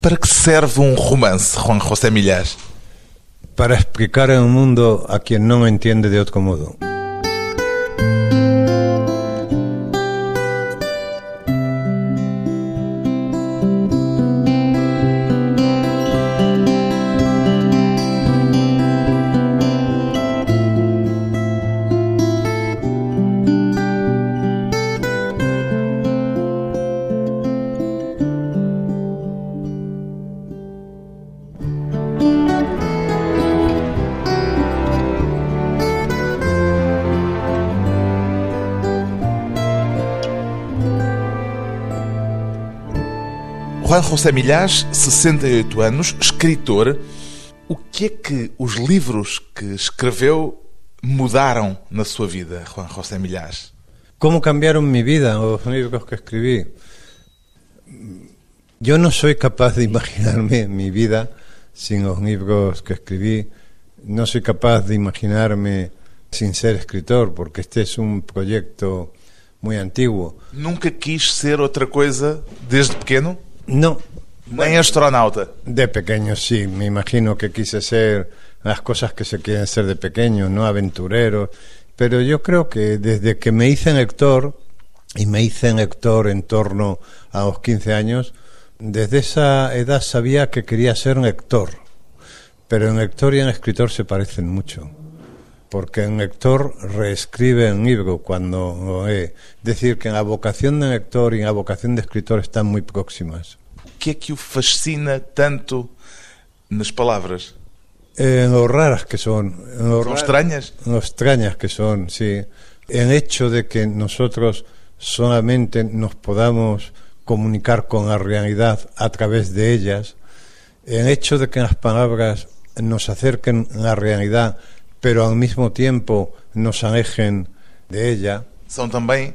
Para que serve um romance, Juan José Milhas? Para explicar a un mundo a quien non entiende de outro modo. José Milhas, 68 anos, escritor. O que é que os livros que escreveu mudaram na sua vida, Juan José Milhas? Como cambiaron mi vida os libros que escribí? Yo no soy capaz de imaginarme mi vida sin los libros que escribí. No soy capaz de imaginarme sin ser escritor, porque este es un proyecto muy antiguo. Nunca quis ser outra coisa desde pequeno? No, Nem astronauta. de pequeño sí, me imagino que quise ser las cosas que se quieren ser de pequeño, no aventurero, pero yo creo que desde que me hice lector, y me hice lector en torno a los 15 años, desde esa edad sabía que quería ser un lector, pero en lector y en escritor se parecen mucho. Porque en lector reescribe un libro cuando lee. Es decir, que en la vocación de lector y en la vocación de escritor están muy próximas. Que é que o fascina tanto nas palavras? En lo raras que son. En lo raras- estranhas? Lo extrañas que son, sí. El hecho de que nosotros solamente nos podamos comunicar con la realidad a través de ellas, el hecho de que las palabras nos acerquen a la realidad, pero al mismo tiempo nos alejen de ella, São também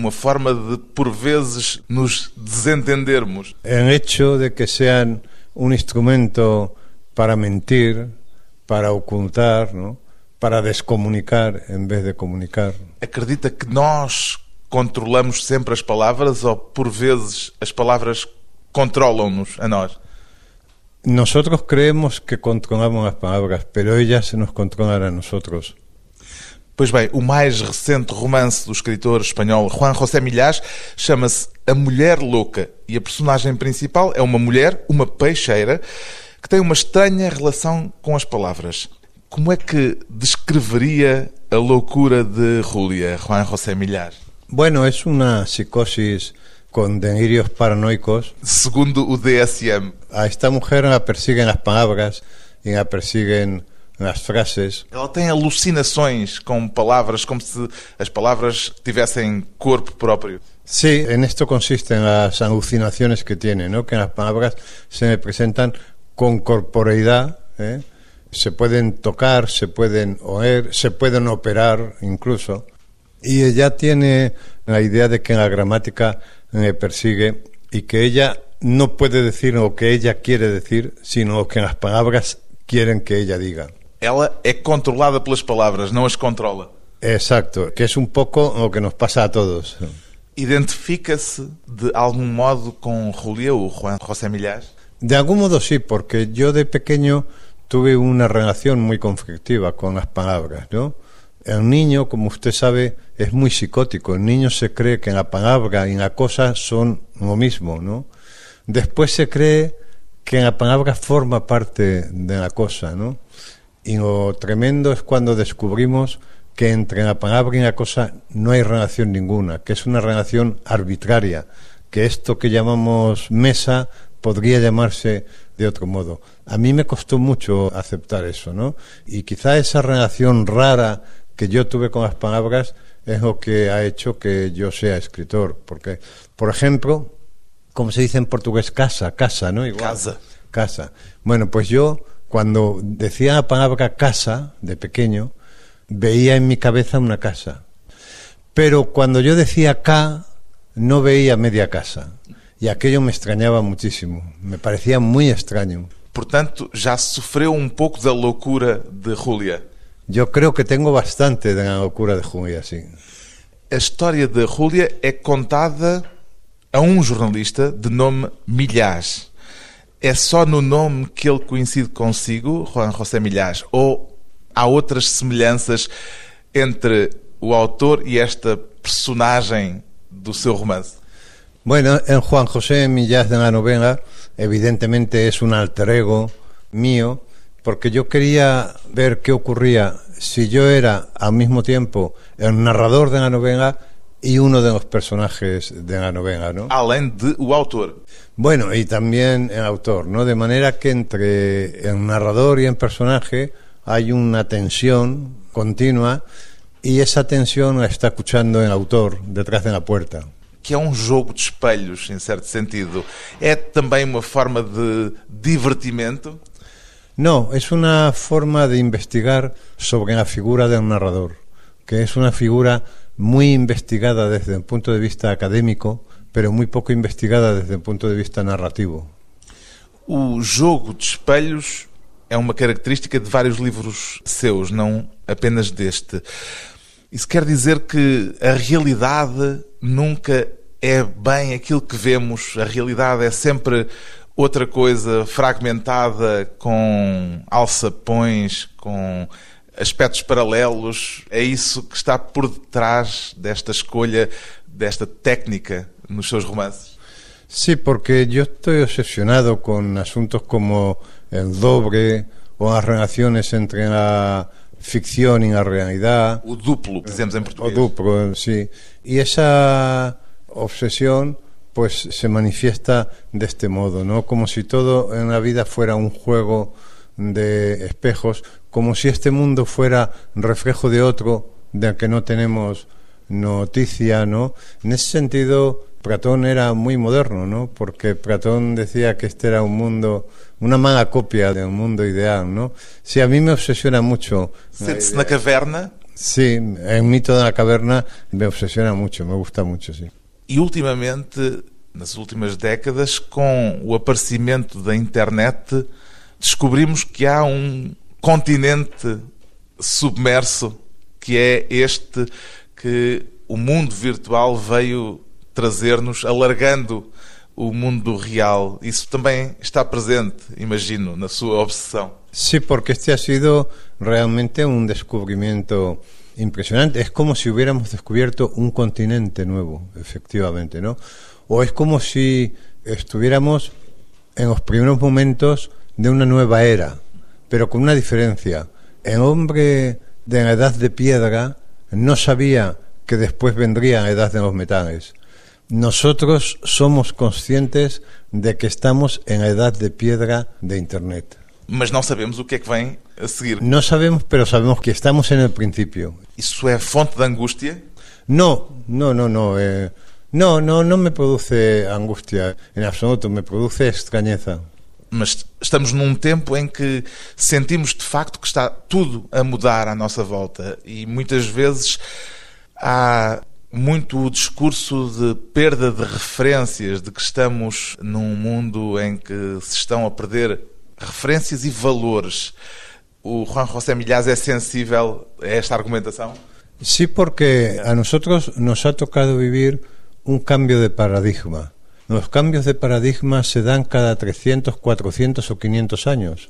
uma forma de, por vezes, nos desentendermos. el hecho de que sean un instrumento para mentir, para ocultar, ¿no? para descomunicar en vez de comunicar. Acredita que nós controlamos sempre as palavras ou, por vezes, as palavras controlam-nos a nós? Nosotros creemos que controlamos las palabras, pero ellas se nos controlan a nosotros. Pois bem, o mais recente romance do escritor espanhol Juan José Milhas chama-se A Mulher Louca e a personagem principal é uma mulher, uma peixeira, que tem uma estranha relação com as palavras. Como é que descreveria a loucura de Julia, Juan José Milhas? Bueno, es una psicosis con delirios paranoicos. Segundo o DSM, A esta mujer la persiguen las palabras y la persiguen las frases. ela tem alucinações com palavras, como se as palavras tivessem corpo próprio. Sí, en esto consisten las alucinaciones que tiene, ¿no? Que las palabras se me presentan con corporeidad, ¿eh? se pueden tocar, se pueden oír, se pueden operar incluso. Y ella tiene la idea de que la gramática me persigue y que ella no puede decir lo que ella quiere decir, sino lo que las palabras quieren que ella diga. Ela é controlada pelas palavras, não as controla. Exacto, que es un poco lo que nos pasa a todos. Identifica-se de algum modo com Julia, o Juan José Milhas? De algún modo sí, porque yo de pequeño tuve una relación muy conflictiva con las palabras, ¿no? El niño, como usted sabe, es muy psicótico. El niño se cree que la palabra y la cosa son lo mismo, ¿no? Después se cree que la palabra forma parte de la cosa, ¿no? Y lo tremendo es cuando descubrimos que entre la palabra y la cosa no hay relación ninguna, que es una relación arbitraria, que esto que llamamos mesa podría llamarse de otro modo. A mí me costó mucho aceptar eso, ¿no? Y quizá esa relación rara que yo tuve con las palabras es lo que ha hecho que yo sea escritor, porque, por ejemplo, como se dice en portugués, casa, casa, ¿no? Igual. Casa. Casa. Bueno, pues yo cuando decía la palabra casa de pequeño, veía en mi cabeza una casa. Pero cuando yo decía K, no veía media casa. Y aquello me extrañaba muchísimo. Me parecía muy extraño. Portanto, já sofreu um pouco da loucura de Julia. Yo creo que tengo bastante de la locura de Julia, sí. A história de Julia é contada a um jornalista de nome Milhas. É só no nome que ele coincide consigo, Juan José Milhas? Ou há outras semelhanças entre o autor y esta personaje de su romance? Bueno, en Juan José Millás de la novela, evidentemente es un alter ego mío, porque yo quería ver qué ocurría si yo era al mismo tiempo el narrador de la novela y uno de los personajes de la novela, ¿no? Além de o autor. Bueno, y también el autor, ¿no? De manera que entre el narrador y el personaje hay una tensión continua y esa tensión la está escuchando el autor detrás de la puerta. Que é um jogo de espelhos, em certo sentido. É também uma forma de divertimento? No, es una forma de investigar sobre la figura del narrador, que es una figura muy investigada desde el punto de vista académico, pero muy poco investigada desde el punto de vista narrativo. O jogo de espelhos é uma característica de vários livros seus, não apenas deste. Isso quer dizer que a realidade nunca é bem aquilo que vemos, a realidade é sempre outra coisa fragmentada, com alçapões, com aspectos paralelos. É isso que está por detrás desta escolha, desta técnica nos seus romances? Sí, porque yo estoy obsesionado con asuntos como el doble o las relaciones entre la ficción y la realidad. O duplo, dizemos em português. O duplo, sí. Y esa obsesión pues se manifiesta de este modo, ¿no? Como si todo en la vida fuera un juego de espejos, como si este mundo fuera reflejo de otro del que no tenemos noticia, ¿no? En ese sentido, Platón era muy moderno, ¿no? Porque Platón decía que este era un mundo, una mala copia de un mundo ideal, ¿no? Sí, a mí me obsesiona mucho. Sente-se na caverna? Sí, el mito de la caverna me obsesiona mucho, me gusta mucho, sí. E ultimamente, nas últimas décadas, com o aparecimento da internet, descobrimos que há um continente submerso que é este que o mundo virtual veio trazer-nos, alargando o mundo real. Isso também está presente, imagino, na sua obsessão. Sí, porque este ha sido realmente un descubrimiento impresionante. Es como si hubiéramos descubierto un continente nuevo, efectivamente, ¿no? O es como si estuviéramos en los primeros momentos de una nueva era, pero con una diferencia. El hombre de la edad de piedra no sabía que después vendría la edad de los metales. Nosotros somos conscientes de que estamos en la edad de piedra de Internet. Mas não sabemos o que é que vem a seguir. No sabemos, pero sabemos que estamos en el principio. Isso é fonte de angústia? No, no, no, no. eh, no, no, no me produce angustia en absoluto, me produce extrañeza. Mas estamos num tempo em que sentimos de facto que está tudo a mudar à nossa volta e muitas vezes há muito o discurso de perda de referências, de que estamos num mundo em que se estão a perder referências e valores. O Juan José Milhaz é sensível a esta argumentação? Sí, porque a nosotros nos ha tocado vivir un cambio de paradigma. Los cambios de paradigma se dan cada 300, 400 o 500 años.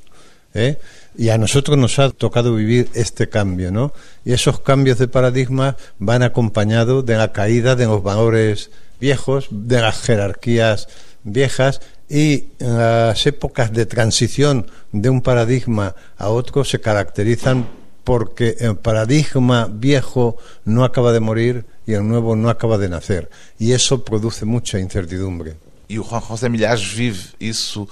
¿eh? Y a nosotros nos ha tocado vivir este cambio, ¿no? Y esos cambios de paradigma van acompañados de la caída de los valores viejos, de las jerarquías viejas y las épocas de transición de un paradigma a otro se caracterizan porque el paradigma viejo no acaba de morir y el nuevo no acaba de nacer. Y eso produce mucha incertidumbre. E o Juan José Milhaz vive isso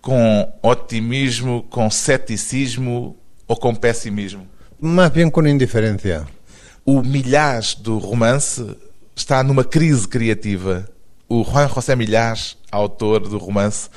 com otimismo, com ceticismo ou com pessimismo? Más bien con indiferencia. O Milhaz do romance está numa crise criativa. O Juan José Milhaz, autor do romance,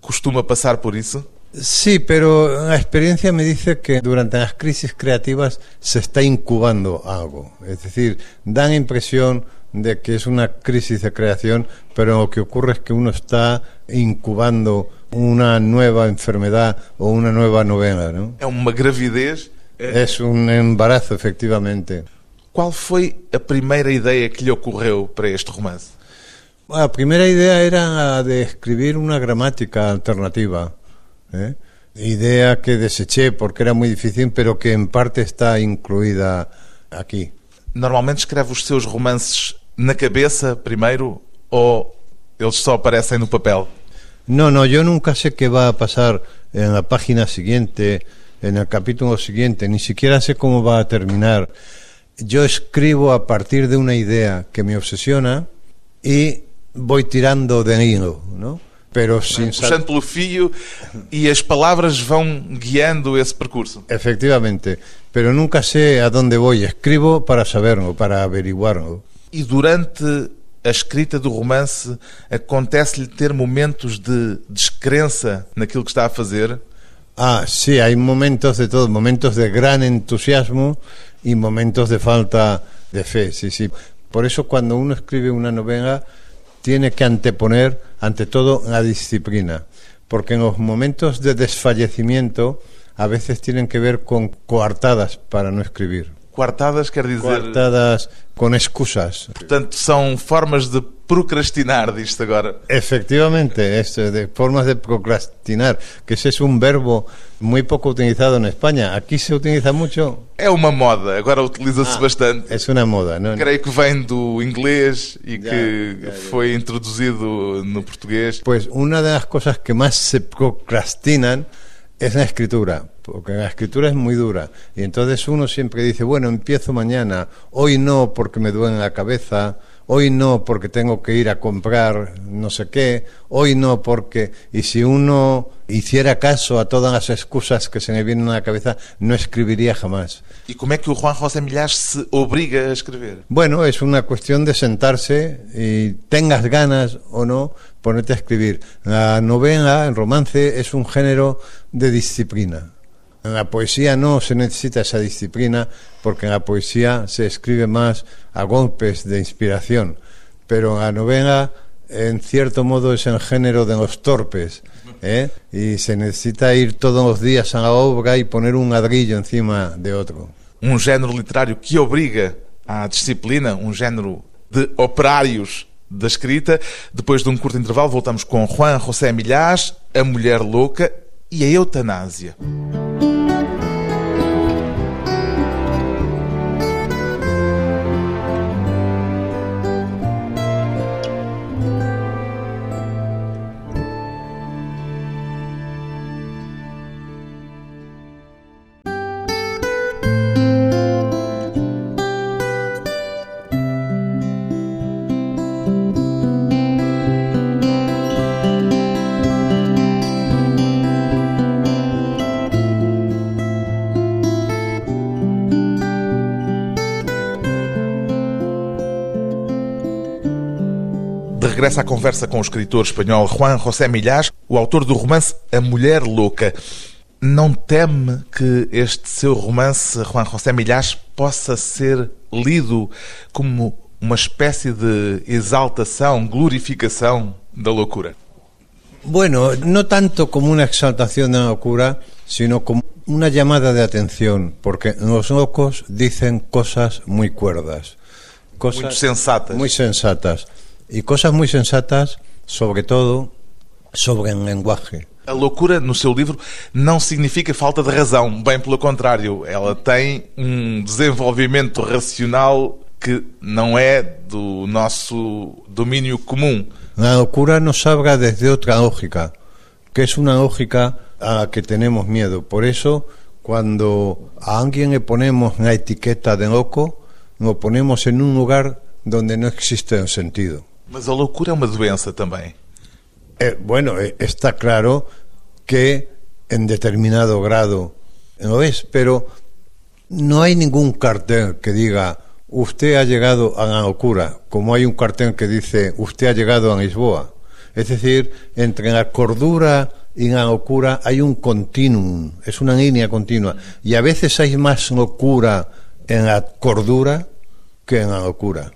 costuma passar por isso? Sí, pero la experiencia me dice que durante las crisis creativas se está incubando algo. Es decir, dan impresión de que es una crisis de creación, pero lo que ocurre es que uno está incubando una nueva enfermedad o una nueva novela, ¿no? É uma gravidez? Es un embarazo, efectivamente. Qual foi a primeira ideia que lhe ocorreu para este romance? La primera idea era de escribir una gramática alternativa. ¿Eh? Idea que deseché porque era muy difícil, pero que en parte está incluída aquí. Normalmente escreve os seus romances na cabeça primeiro ou eles só aparecem no papel? No, no, yo nunca sé qué va a pasar en la página siguiente, en el capítulo siguiente, ni siquiera sé cómo va a terminar. Yo escribo a partir de una idea que me obsesiona y voy tirando de hilo, ¿no? Pero sin Puxando pelo fio e as palavras vão guiando esse percurso. Efectivamente, pero nunca sé a dónde voy. Escribo para saberlo, para averiguarlo. E durante a escrita do romance acontece-lhe ter momentos de descrença naquilo que está a fazer? Ah, sí, hay momentos de todo, momentos de gran entusiasmo y momentos de falta de fe, sí, sí. Por eso cuando uno escribe una novela tiene que anteponer ante todo la disciplina, porque en los momentos de desfallecimiento a veces tienen que ver con coartadas para no escribir. Coartadas quer dizer. Coartadas con excusas. Portanto, são formas de procrastinar, disto agora. Efectivamente, esto de formas de procrastinar, que ese es un verbo muy poco utilizado en España. Aquí se utiliza mucho. É uma moda, agora utiliza-se Ah, bastante. Es una moda, ¿no? Creio que vem do inglês e Já, que já, já. foi introduzido no português. Pues una de las cosas que más se procrastinan es la escritura, porque la escritura es muy dura. Y entonces uno siempre dice, bueno, empiezo mañana, hoy no porque me duele la cabeza, hoy no porque tengo que ir a comprar no sé qué, hoy no porque... Y si uno hiciera caso a todas las excusas que se me vienen a la cabeza, no escribiría jamás. E como é que Juan José Milhas se obriga a escrever? Bueno, es una cuestión de sentarse y tengas ganas o no, ponerte a escribir. La novela, el romance, es un género de disciplina. En la poesía no se necesita esa disciplina porque en la poesía se escribe más a golpes de inspiración. Pero la novela, en cierto modo, es el género de los torpes. ¿eh? Y se necesita ir todos los días a la obra y poner un ladrillo encima de otro. Um género literário que obriga à disciplina, um género de operários da escrita. Depois de um curto intervalo, voltamos com Juan José Milhas, A Mulher Louca e a Eutanásia. De regresso à conversa com o escritor espanhol Juan José Milhas, o autor do romance A Mulher Louca. Não teme que este seu romance, Juan José Milhas, possa ser lido como uma espécie de exaltação, glorificação da loucura? Bueno, no tanto como una exaltación de la locura, sino como una llamada de atención, porque los locos dicen cosas muy cuerdas, cosas Muito sensatas. muy sensatas, y cosas muy sensatas, sobre todo, sobre el lenguaje. A loucura, no seu livro, não significa falta de razão, bem pelo contrário. Ela tem um desenvolvimento racional que não é do nosso domínio comum. La locura nos habla desde otra lógica, que es una lógica a la que tenemos miedo. Por eso, cuando a alguien le ponemos la etiqueta de loco, lo ponemos en un lugar donde no existe el sentido. Mas a loucura é uma doença. Eh, bueno, eh, está claro que en determinado grado lo es, pero no hay ningún cartel que diga usted ha llegado a la locura, como hay un cartel que dice usted ha llegado a Lisboa. Es decir, entre la cordura y la locura hay un continuum, es una línea continua. Y a veces hay más locura en la cordura que en la locura.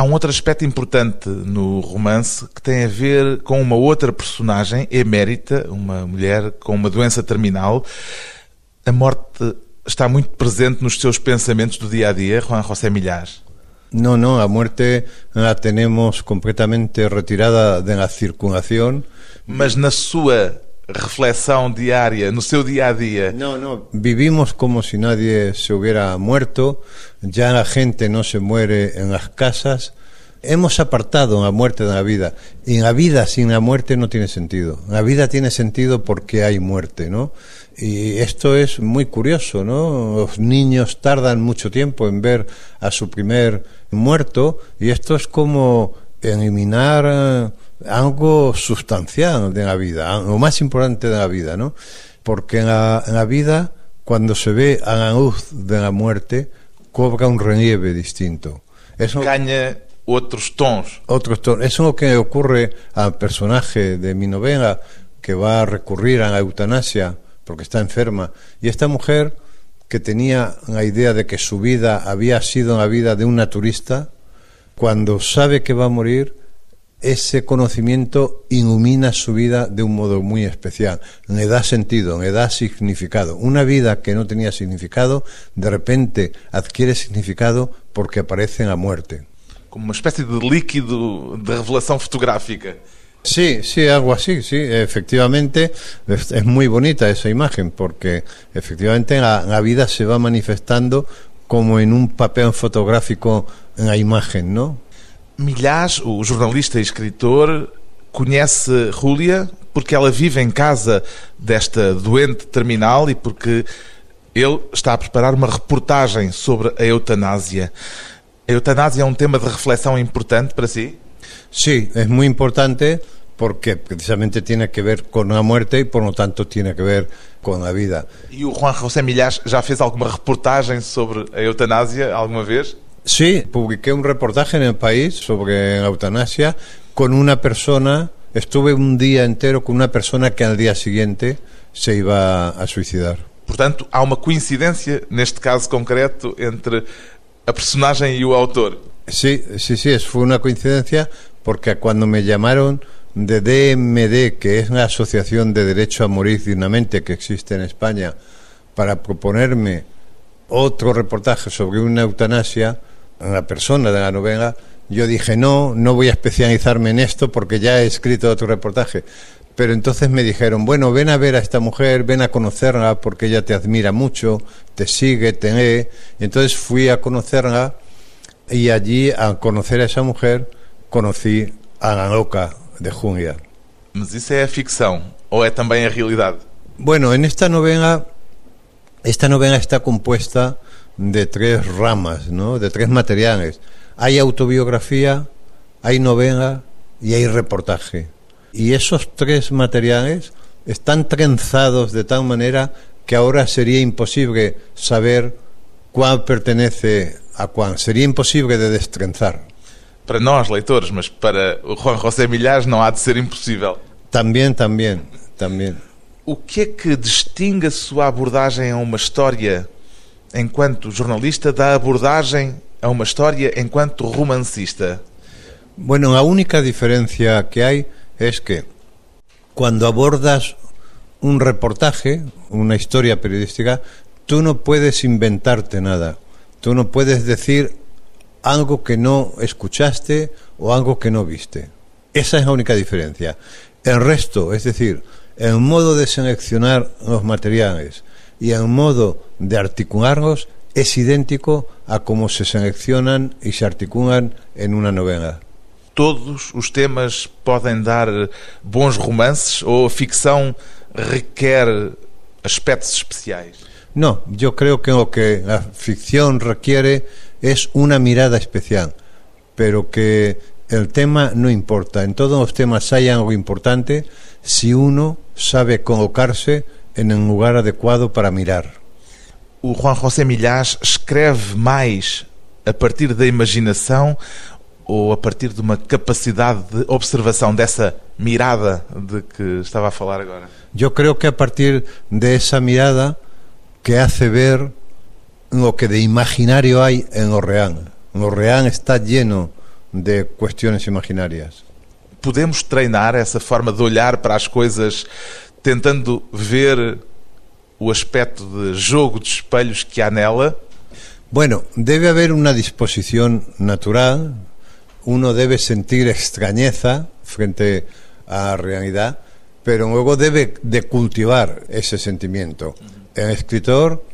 Há um outro aspecto importante no romance que tem a ver com uma outra personagem, emérita, uma mulher com uma doença terminal. A morte está muito presente nos seus pensamentos do dia a dia, Juan José Milhas. No, no, a muerte la tenemos completamente retirada de la circulación. Mas na sua reflexão diária, no seu dia a dia, No, no, vivimos como si nadie se hubiera muerto, ya la gente no se muere en las casas. Hemos apartado la muerte de la vida. Y la vida sin la muerte no tiene sentido. La vida tiene sentido porque hay muerte, ¿no? Y esto es muy curioso, ¿no? Los niños tardan mucho tiempo en ver a su primer muerto y esto es como eliminar eh, algo sustancial de la vida, lo más importante de la vida, ¿no? Porque en la, en la vida, cuando se ve a la luz de la muerte, cobra un relieve distinto. Eso, ganha outros tons. otros tonos. Eso es lo que ocurre al personaje de mi novela que va a recurrir a la eutanasia porque está enferma. Y esta mujer que tenía la idea de que su vida había sido la vida de un naturista, cuando sabe que va a morir, ese conocimiento ilumina su vida de un modo muy especial, le da sentido, le da significado. Una vida que no tenía significado, de repente adquiere significado porque aparece en la muerte. Como uma espécie de líquido de revelação fotográfica. Sí, sí, algo así, sí, efectivamente es, es muy bonita esa imagen porque efectivamente la, la vida se va manifestando como en un papel fotográfico en la imagen, ¿no? Milhás, o jornalista e escritor, conhece Júlia porque ela vive em casa desta doente terminal e porque ele está a preparar uma reportagem sobre a eutanásia. A eutanásia é um tema de reflexão importante para si? Sí, es muy importante porque precisamente tiene que ver con la muerte y por lo tanto tiene que ver con la vida. E o Juan José Milhás já fez alguma reportagem sobre a eutanásia alguma vez? Sí, publiqué un reportaje en el país sobre la eutanasia con una persona, estuve un día entero con una persona que al día siguiente se iba a suicidar. Portanto, há uma coincidência neste caso concreto entre a personagem e o autor. Sí, sí, sí, fue una coincidencia porque cuando me llamaron de DMD, que es la Asociación de Derecho a Morir Dignamente que existe en España, para proponerme otro reportaje sobre una eutanasia, la persona de la novela, yo dije, no, no voy a especializarme en esto porque ya he escrito otro reportaje. Pero entonces me dijeron, bueno, ven a ver a esta mujer, ven a conocerla porque ella te admira mucho, te sigue, te lee. Y entonces fui a conocerla y allí, al conocer a esa mujer, conocí a la loca de Julia. Mas a ficção ou é também a realidade? Bueno, en esta novela, esta novela está compuesta de tres ramas, ¿no? De tres materiales. Hay autobiografía, hay novela y hay reportaje. Y esos tres materiales están trenzados de tal manera que ahora sería imposible saber cuál pertenece a cuál. Sería imposible de destrenzar. Para nós, leitores, mas para Juan José Milhás não há de ser impossível. También, también, también. O que é que distingue a sua abordagem a uma história enquanto jornalista da abordagem a uma história enquanto romancista? Bueno, la única diferencia que hay es que cuando abordas un reportaje, una historia periodística, tú no puedes inventarte nada. Tú no puedes decir algo que no escuchaste o algo que no viste. Esa es la única diferencia. El resto, es decir, el modo de seleccionar los materiales y el modo de articularlos es idéntico a cómo se seleccionan y se articulan en una novela. Todos os temas podem dar bons romances ou a ficção requer aspectos especiais? No, yo creo que lo que la ficción requiere es una mirada especial, pero que el tema no importa. En todos los temas hay algo importante si uno sabe colocarse en el lugar adecuado para mirar. O Juan José Milhás escreve mais a partir da imaginação ou a partir de uma capacidade de observação dessa mirada de que estava a falar agora? Yo creo que a partir de esa mirada que hace ver lo que de imaginario hay en lo real. Lo real está lleno de cuestiones imaginarias. Podemos treinar essa forma de olhar para as coisas tentando ver o aspecto de jogo de espelhos que há nela? Bueno, debe haber una disposición natural, uno debe sentir extrañeza frente a la realidad, pero luego debe de cultivar ese sentimiento. El escritor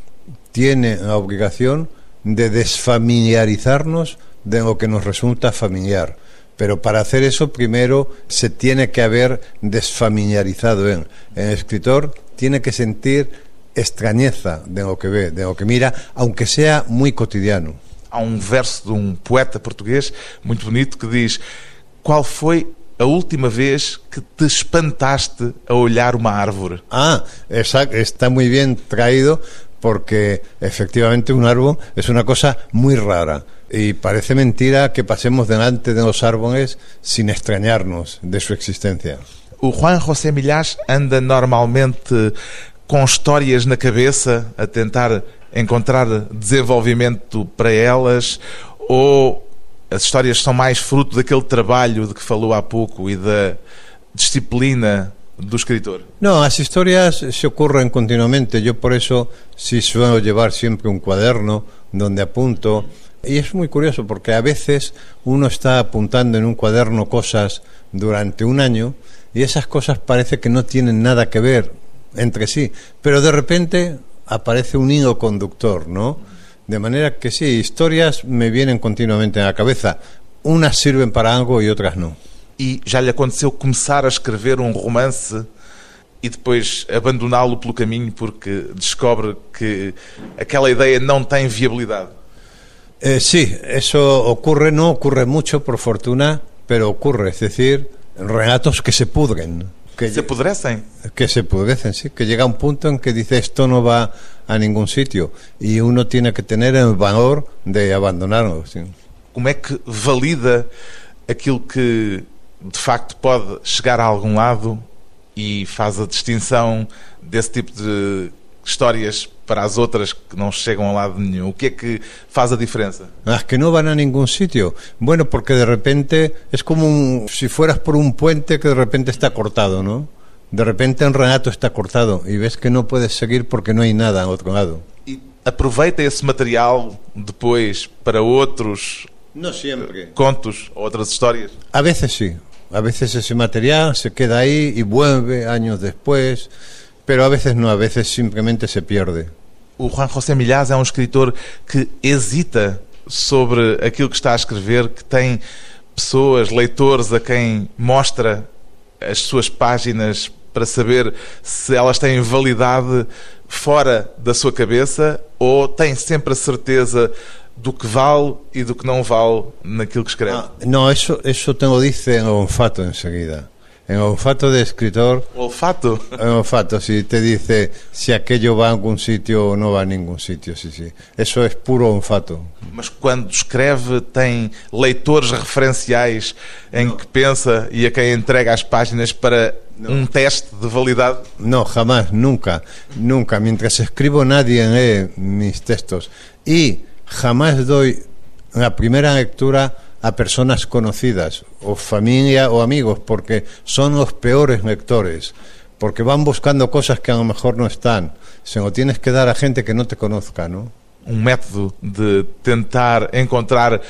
tiene la obligación de desfamiliarizarnos de lo que nos resulta familiar. Pero para hacer eso primero se tiene que haber desfamiliarizado en. El escritor tiene que sentir extrañeza de lo que ve, de lo que mira, aunque sea muy cotidiano. Há um verso de um poeta português muito bonito que diz: Qual foi a última vez que te espantaste a olhar uma árvore? Ah, exacto, está muy bien traído porque efectivamente un árbol es una cosa muy rara y parece mentira que pasemos delante de los árboles sin extrañarnos de su existencia. O Juan José Milhas anda normalmente com histórias na cabeça a tentar encontrar desenvolvimento para elas ou as histórias são mais fruto daquele trabalho de que falou há pouco e da disciplina do escritor? No, las historias se ocurren continuamente. Yo por eso sí suelo llevar siempre un cuaderno donde apunto. Y es muy curioso porque a veces uno está apuntando en un cuaderno cosas durante un año y esas cosas parece que no tienen nada que ver entre sí, pero de repente aparece un hilo conductor, ¿no? De manera que sí, historias me vienen continuamente a la cabeza. Unas sirven para algo y otras no. E já lhe aconteceu começar a escrever um romance e depois abandoná-lo pelo caminho porque descobre que aquela ideia não tem viabilidade? Eh, sí, eso ocurre, no ocurre mucho por fortuna, pero ocurre, es decir, relatos que se pudren. Que, Se apodrecem? que se pudrecen, sí, que llega un punto en que dice esto no va a ningún sitio y uno tiene que tener el valor de abandonarlo. sí. Como é que valida aquilo que de facto pode chegar a algum lado e faz a distinção desse tipo de histórias para as outras que não chegam a lado nenhum? O que é que faz a diferença? Las que no van a ningún sitio. Bueno, porque de repente es como un- si fueras por un puente que de repente está cortado, ¿no? De repente el relato está cortado y ves que no puedes seguir porque no hay nada al otro lado. E aproveita esse material depois para outros No siempre. contos ou outras histórias? A veces sí. A veces ese material se queda ahí y vuelve años después, pero a veces no, a veces simplemente se pierde. O Juan José Milhaz é um escritor que hesita sobre aquilo que está a escrever, que tem pessoas, leitores a quem mostra as suas páginas para saber se elas têm validade fora da sua cabeça ou tem sempre a certeza do que vale e do que não vale naquilo que escreve. Ah, no, eso, eso te lo dice en el olfato enseguida. En olfato de escritor olfato. El olfato, si te dice si aquello va a algún sitio o no va a ningún sitio, sí, sí. Eso es puro olfato. Mas quando escreve tem leitores referenciais em que pensa e a quem entrega as páginas para um teste de validade? No, jamás, nunca, nunca. Mientras escribo nadie lee mis textos. Y jamás doy la primera lectura a personas conocidas, o familia o amigos, porque son los peores lectores. Porque van buscando cosas que a lo mejor no están. Se lo tienes que dar a gente que no te conozca, ¿no? Um método de tentar encontrar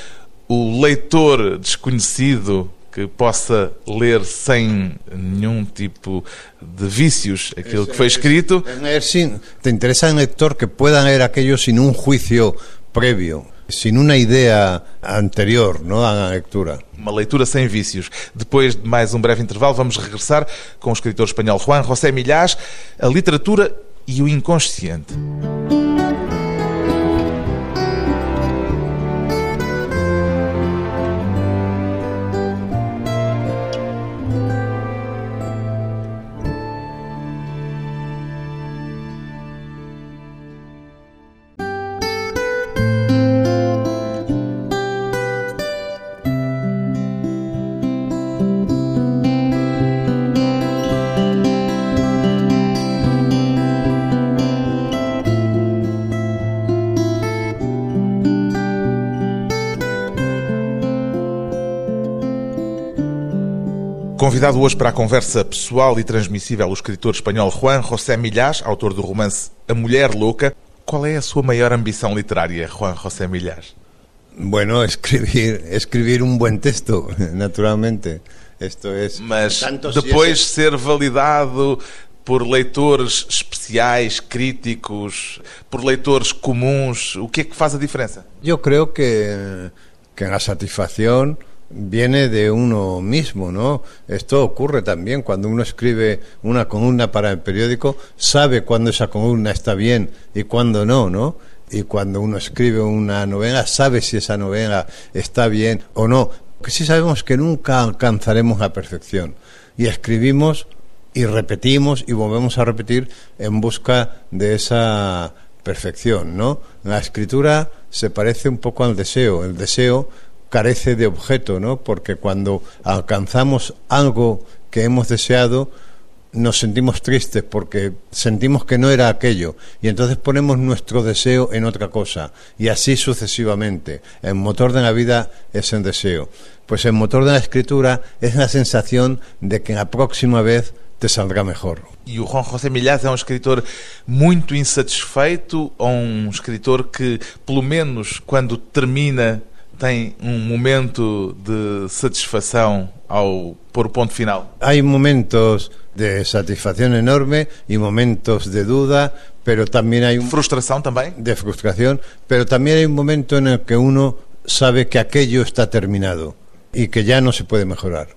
o leitor desconhecido que possa ler sem nenhum tipo de vícios aquilo que foi escrito. Es sin- te interesa el lector que pueda leer aquello sin un juicio previo, sin una idea anterior ¿no? a la lectura. Uma leitura sem vícios. Depois de mais um breve intervalo, vamos regressar com o escritor espanhol Juan José Milhas, a literatura e o inconsciente. Convidado hoje para a conversa pessoal e transmissível o escritor espanhol Juan José Milhas, autor do romance A Mulher Louca. Qual é a sua maior ambição literária, Juan José Milhas? Bueno, escribir, escribir un buen texto, naturalmente. Esto es. Mas depois ese- ser validado por leitores especiais, críticos, por leitores comuns, o que é que faz a diferença? Yo creo que, que la satisfacción viene de uno mismo, ¿no? Esto ocurre también cuando uno escribe una columna para el periódico, sabe cuándo esa columna está bien y cuándo no, ¿no? Y cuando uno escribe una novela, sabe si esa novela está bien o no. Que sí sabemos que nunca alcanzaremos la perfección. Y escribimos y repetimos y volvemos a repetir en busca de esa perfección, ¿no? La escritura se parece un poco al deseo. El deseo carece de objeto, ¿no? Porque cuando alcanzamos algo que hemos deseado, nos sentimos tristes porque sentimos que no era aquello y entonces ponemos nuestro deseo en otra cosa y así sucesivamente. El motor de la vida es el deseo. Pues el motor de la escritura es la sensación de que la próxima vez te saldrá mejor. E o Juan José Milhas é um escritor muito insatisfeito um escritor que, pelo menos quando termina, tem um momento de satisfação ao pôr o ponto final? Hay momentos de satisfacción enorme y momentos de duda, pero también hay un Frustração também? de frustración, pero también hay un momento en el que uno sabe que aquello está terminado y que ya no se puede mejorar.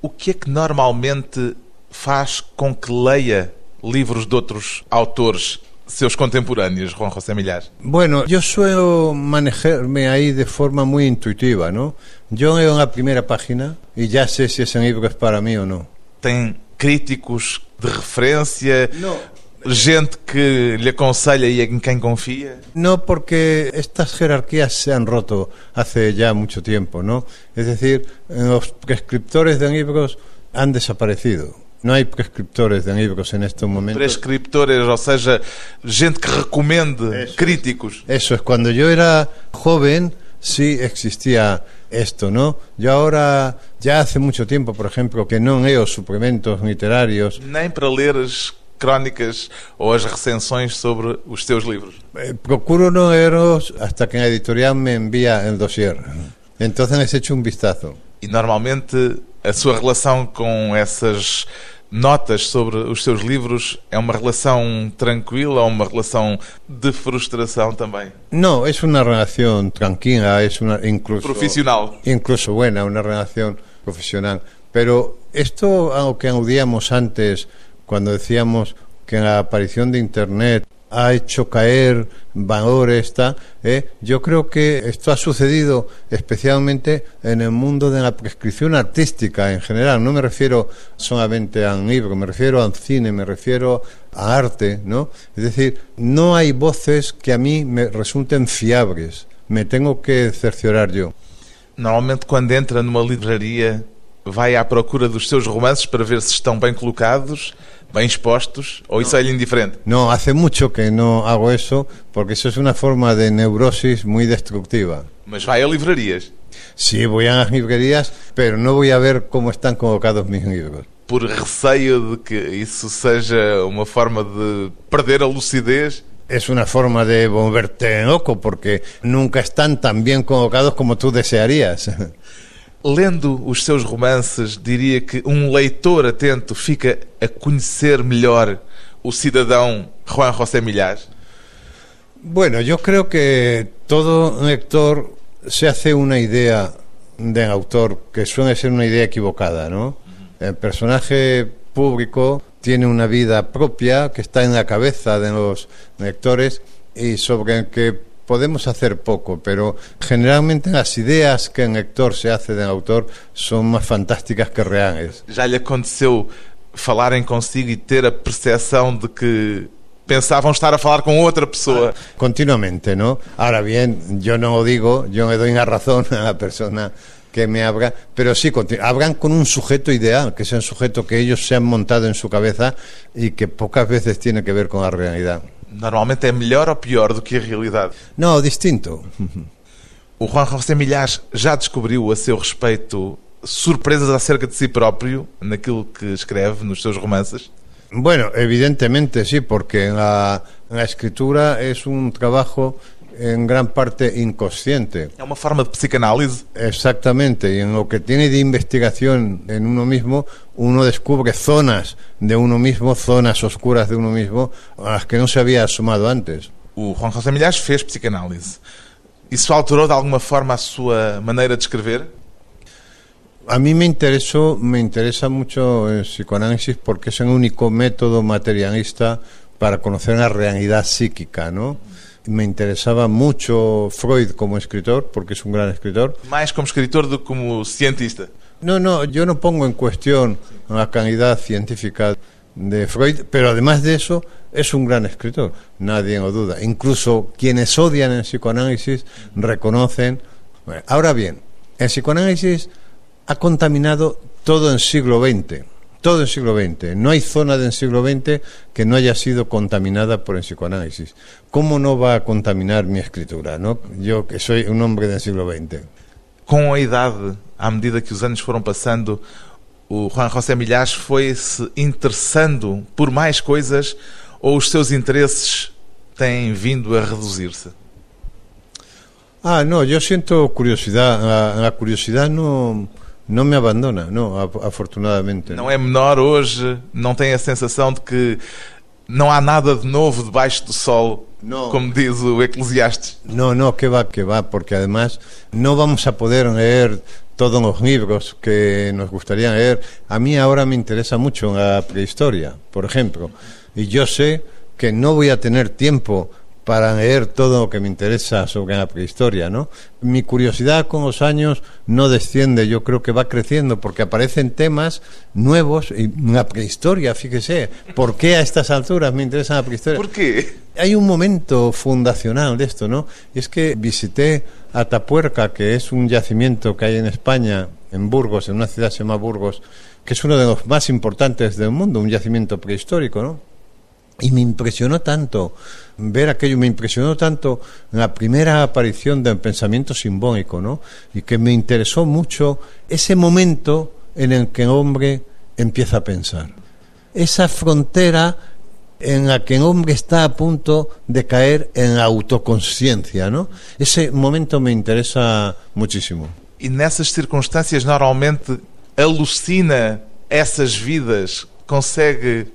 O que é que normalmente faz com que leia livros de outros autores, seus contemporâneos, Juan José Milhas? Bueno, yo suelo manejarme ahí de forma muy intuitiva, ¿no? Yo leo la primera página y ya sé si ese libro es para mí o no. Tem críticos de referência, No. gente que lhe aconselha e em quem confia? No, porque estas jerarquías se han roto hace ya mucho tiempo, ¿no? Es decir, los prescriptores de libros han desaparecido. No hay prescriptores de libros en estos momentos. Prescriptores, ou seja, gente que recomende, Eso. críticos. Eso es, cuando yo era joven sí existía esto, ¿no? Yo ahora, ya hace mucho tiempo, por ejemplo, que no leo suplementos literarios. Nem para ler as crónicas ou as recensões sobre os seus livros. Eh, procuro no leerlos hasta que la editorial me envía el dossier. Entonces les echo un vistazo. E normalmente a sua relação com essas notas sobre os seus livros é uma relação tranquila ou uma relação de frustração também? No, es una relación tranquila, es una incluso Profissional. incluso buena, una relación profesional. Pero esto a lo que aludíamos antes, cuando decíamos que la aparición de Internet ha hecho caer valores, ta, eh, yo creo que esto ha sucedido especialmente en el mundo de la prescripción artística en general. No me refiero solamente al libro, me refiero al cine, me refiero a arte, ¿no? Es decir, no hay voces que a mí me resulten fiables. Me tengo que cerciorar yo. Normalmente, quando entra numa livraria, vai à procura dos seus romances para ver se estão bem colocados, bem expostos, ou isso é-lhe indiferente? No, hace mucho que no hago eso porque eso es una forma de neurosis muy destructiva. Mas vai a livrarias. Sí, voy a las librerías, pero no voy a ver cómo están colocados mis libros. Por receio de que isso seja uma forma de perder a lucidez Es una forma de volverte loco porque nunca están tan bien colocados como tú desearías. Lendo os seus romances, diria que um leitor atento fica a conhecer melhor o cidadão Juan José Milhas. Bueno, yo creo que todo lector se hace una idea del autor que suele ser una idea equivocada, ¿no? El personaje público tiene una vida propia que está en la cabeza de los lectores y sobre el que podemos hacer poco, pero generalmente las ideas que el lector se hace del autor son más fantásticas que reales. Já lhe aconteceu falarem consigo e ter a percepção de que pensavam estar a falar com outra pessoa? continuamente, ¿no? Ahora bien, yo no lo digo, yo le doy la razón a la persona que me habla, pero sí, hablan con un sujeto ideal, que es el sujeto que ellos se han montado en su cabeza y que pocas veces tiene que ver con la realidad. Normalmente é melhor ou pior do que a realidade. No, distinto. O Juan José Milhas já descobriu a seu respeito surpresas acerca de si próprio naquilo que escreve nos seus romances? Bueno, evidentemente sí, porque la, la escritura es un trabajo en gran parte inconsciente. É uma forma de psicanálise. Exactamente, y en lo que tiene de investigación en uno mismo, uno descubre zonas de uno mismo, zonas oscuras de uno mismo, a las que no se había asomado antes. O Juan José Milhães fez psicanálise. Isso alterou de alguma forma a sua maneira de escrever? A mí me interesó, me interesa mucho el psicoanálisis porque es el único método materialista para conocer la realidad psíquica, ¿no? Me interesaba mucho Freud como escritor, porque es un gran escritor. Mais como escritor do que como cientista. No, no, yo no pongo en cuestión la calidad científica de Freud, pero además de eso es un gran escritor, nadie lo duda. Incluso quienes odian el psicoanálisis reconocen. Bueno, ahora bien, el psicoanálisis ha contaminado todo el siglo XX, todo el siglo XX. No hay zona del siglo XX que no haya sido contaminada por el psicoanálisis. ¿Cómo no va a contaminar mi escritura? ¿no? Yo que soy un hombre del siglo XX. Com a idade, à medida que os anos foram passando, o Juan José Milhães foi se interessando por mais coisas ou os seus interesses têm vindo a reduzir-se? Ah, no, yo siento curiosidad. La, la curiosidad no, no me abandona, no, af- afortunadamente. Não é menor hoje? Não tem a sensação de que não há nada de novo debaixo do sol, Não. como diz o Eclesiastes? No, no, que va, que va, porque además no vamos a poder leer todos los libros que nos gustaría leer. A mí ahora me interesa mucho la prehistoria, por ejemplo, y yo sé que no voy a tener tiempo para leer todo lo que me interesa sobre la prehistoria, ¿no? Mi curiosidad con los años no desciende, yo creo que va creciendo porque aparecen temas nuevos y la prehistoria, fíjese, ¿por qué a estas alturas me interesa la prehistoria? Por quê? Hay un momento fundacional de esto, ¿no? Y es que visité Atapuerca, que es un yacimiento que hay en España, en Burgos, en una ciudad que se llama Burgos, que es uno de los más importantes del mundo, un yacimiento prehistórico, ¿no? Y me impresionó tanto ver aquello, me impresionó tanto la primera aparición del pensamiento simbólico, ¿no? Y que me interesó mucho ese momento en el que el hombre empieza a pensar. Esa frontera en la que el hombre está a punto de caer en la autoconsciencia, ¿no? Ese momento me interesa muchísimo. E nessas circunstâncias, normalmente, alucina essas vidas, consegue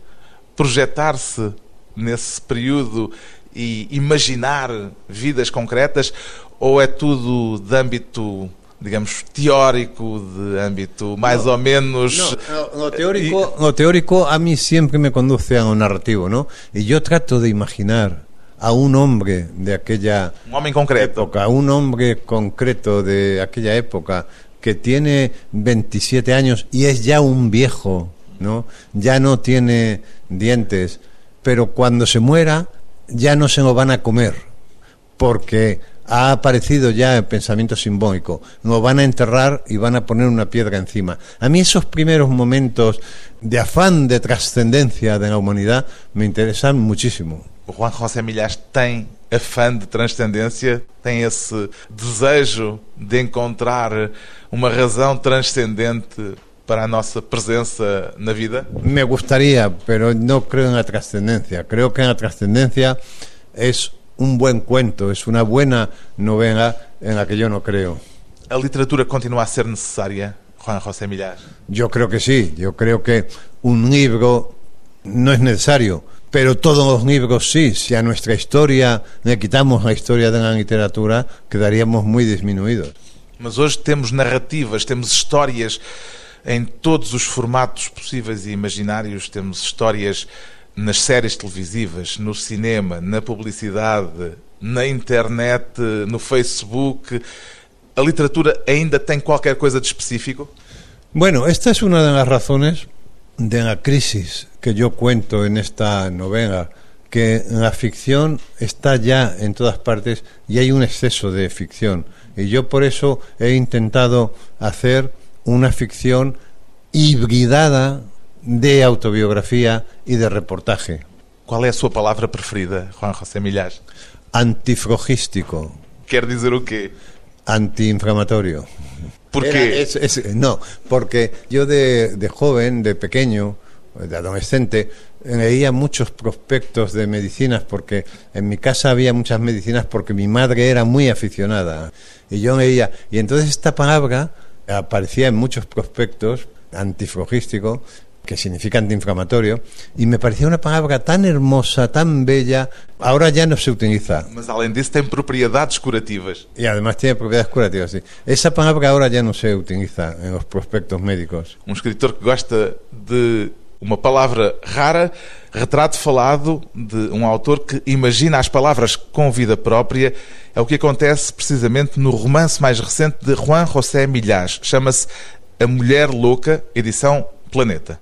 projetar-se nesse período e imaginar vidas concretas, ou é tudo de âmbito, digamos, teórico, de âmbito mais ou menos. No, lo, teórico, lo teórico a mí siempre me conduce a lo narrativo, ¿no? Y yo trato de imaginar a un hombre de aquella Um homem concreto. época, un hombre concreto de aquella época que tiene 27 años y es ya un viejo, ¿no? Ya no tiene dientes, pero cuando se muera ya no se lo van a comer, porque ha aparecido ya el pensamiento simbólico. Lo van a enterrar y van a poner una piedra encima. A mí esos primeros momentos de afán de trascendencia de la humanidad me interesan muchísimo. Juan José Milhães tem afã de transcendência, tem esse desejo de encontrar uma razão transcendente para a nossa presença na vida? Me gustaría, pero no creo en la trascendencia. Creo que en la trascendencia es un buen cuento, es una buena novela en la que yo no creo. A literatura continua a ser necessária, Juan José Milhães? Yo creo que sí, yo creo que un libro no es necesario, pero todos los libros sí. Si a nuestra historia le quitamos la historia de la literatura, quedaríamos muy disminuidos. Mas hoje temos narrativas, temos histórias em todos os formatos possíveis e imaginários. Temos histórias nas séries televisivas, no cinema, na publicidade, na internet, no Facebook. A literatura ainda tem qualquer coisa de específico? Bueno, esta es una de las razones de la crisis que yo cuento en esta novela, que la ficción está ya en todas partes y hay un exceso de ficción. Y yo por eso he intentado hacer una ficción hibridada de autobiografía y de reportaje, Qual é a sua palavra preferida, Juan José Milhães? antifrogístico, Quer dizer o quê? antiinflamatorio. Por Era- quê? es- es- no, porque yo de, de joven, de pequeño, de adolescente, leía muchos prospectos de medicinas porque en mi casa había muchas medicinas porque mi madre era muy aficionada y yo leía y entonces esta palabra aparecía en muchos prospectos antiflogístico que significa antiinflamatorio, y me parecía una palabra tan hermosa, tan bella, ahora ya no se utiliza. Mas além disso tem propriedades curativas. Y además tiene propiedades curativas, sí. Esa palabra ahora ya no se utiliza en los prospectos médicos. Um escritor que gosta de uma palavra rara, retrato falado de um autor que imagina as palavras com vida própria. É o que acontece precisamente no romance mais recente de Juan José Milhás. Chama-se A Mulher Louca, edição Planeta.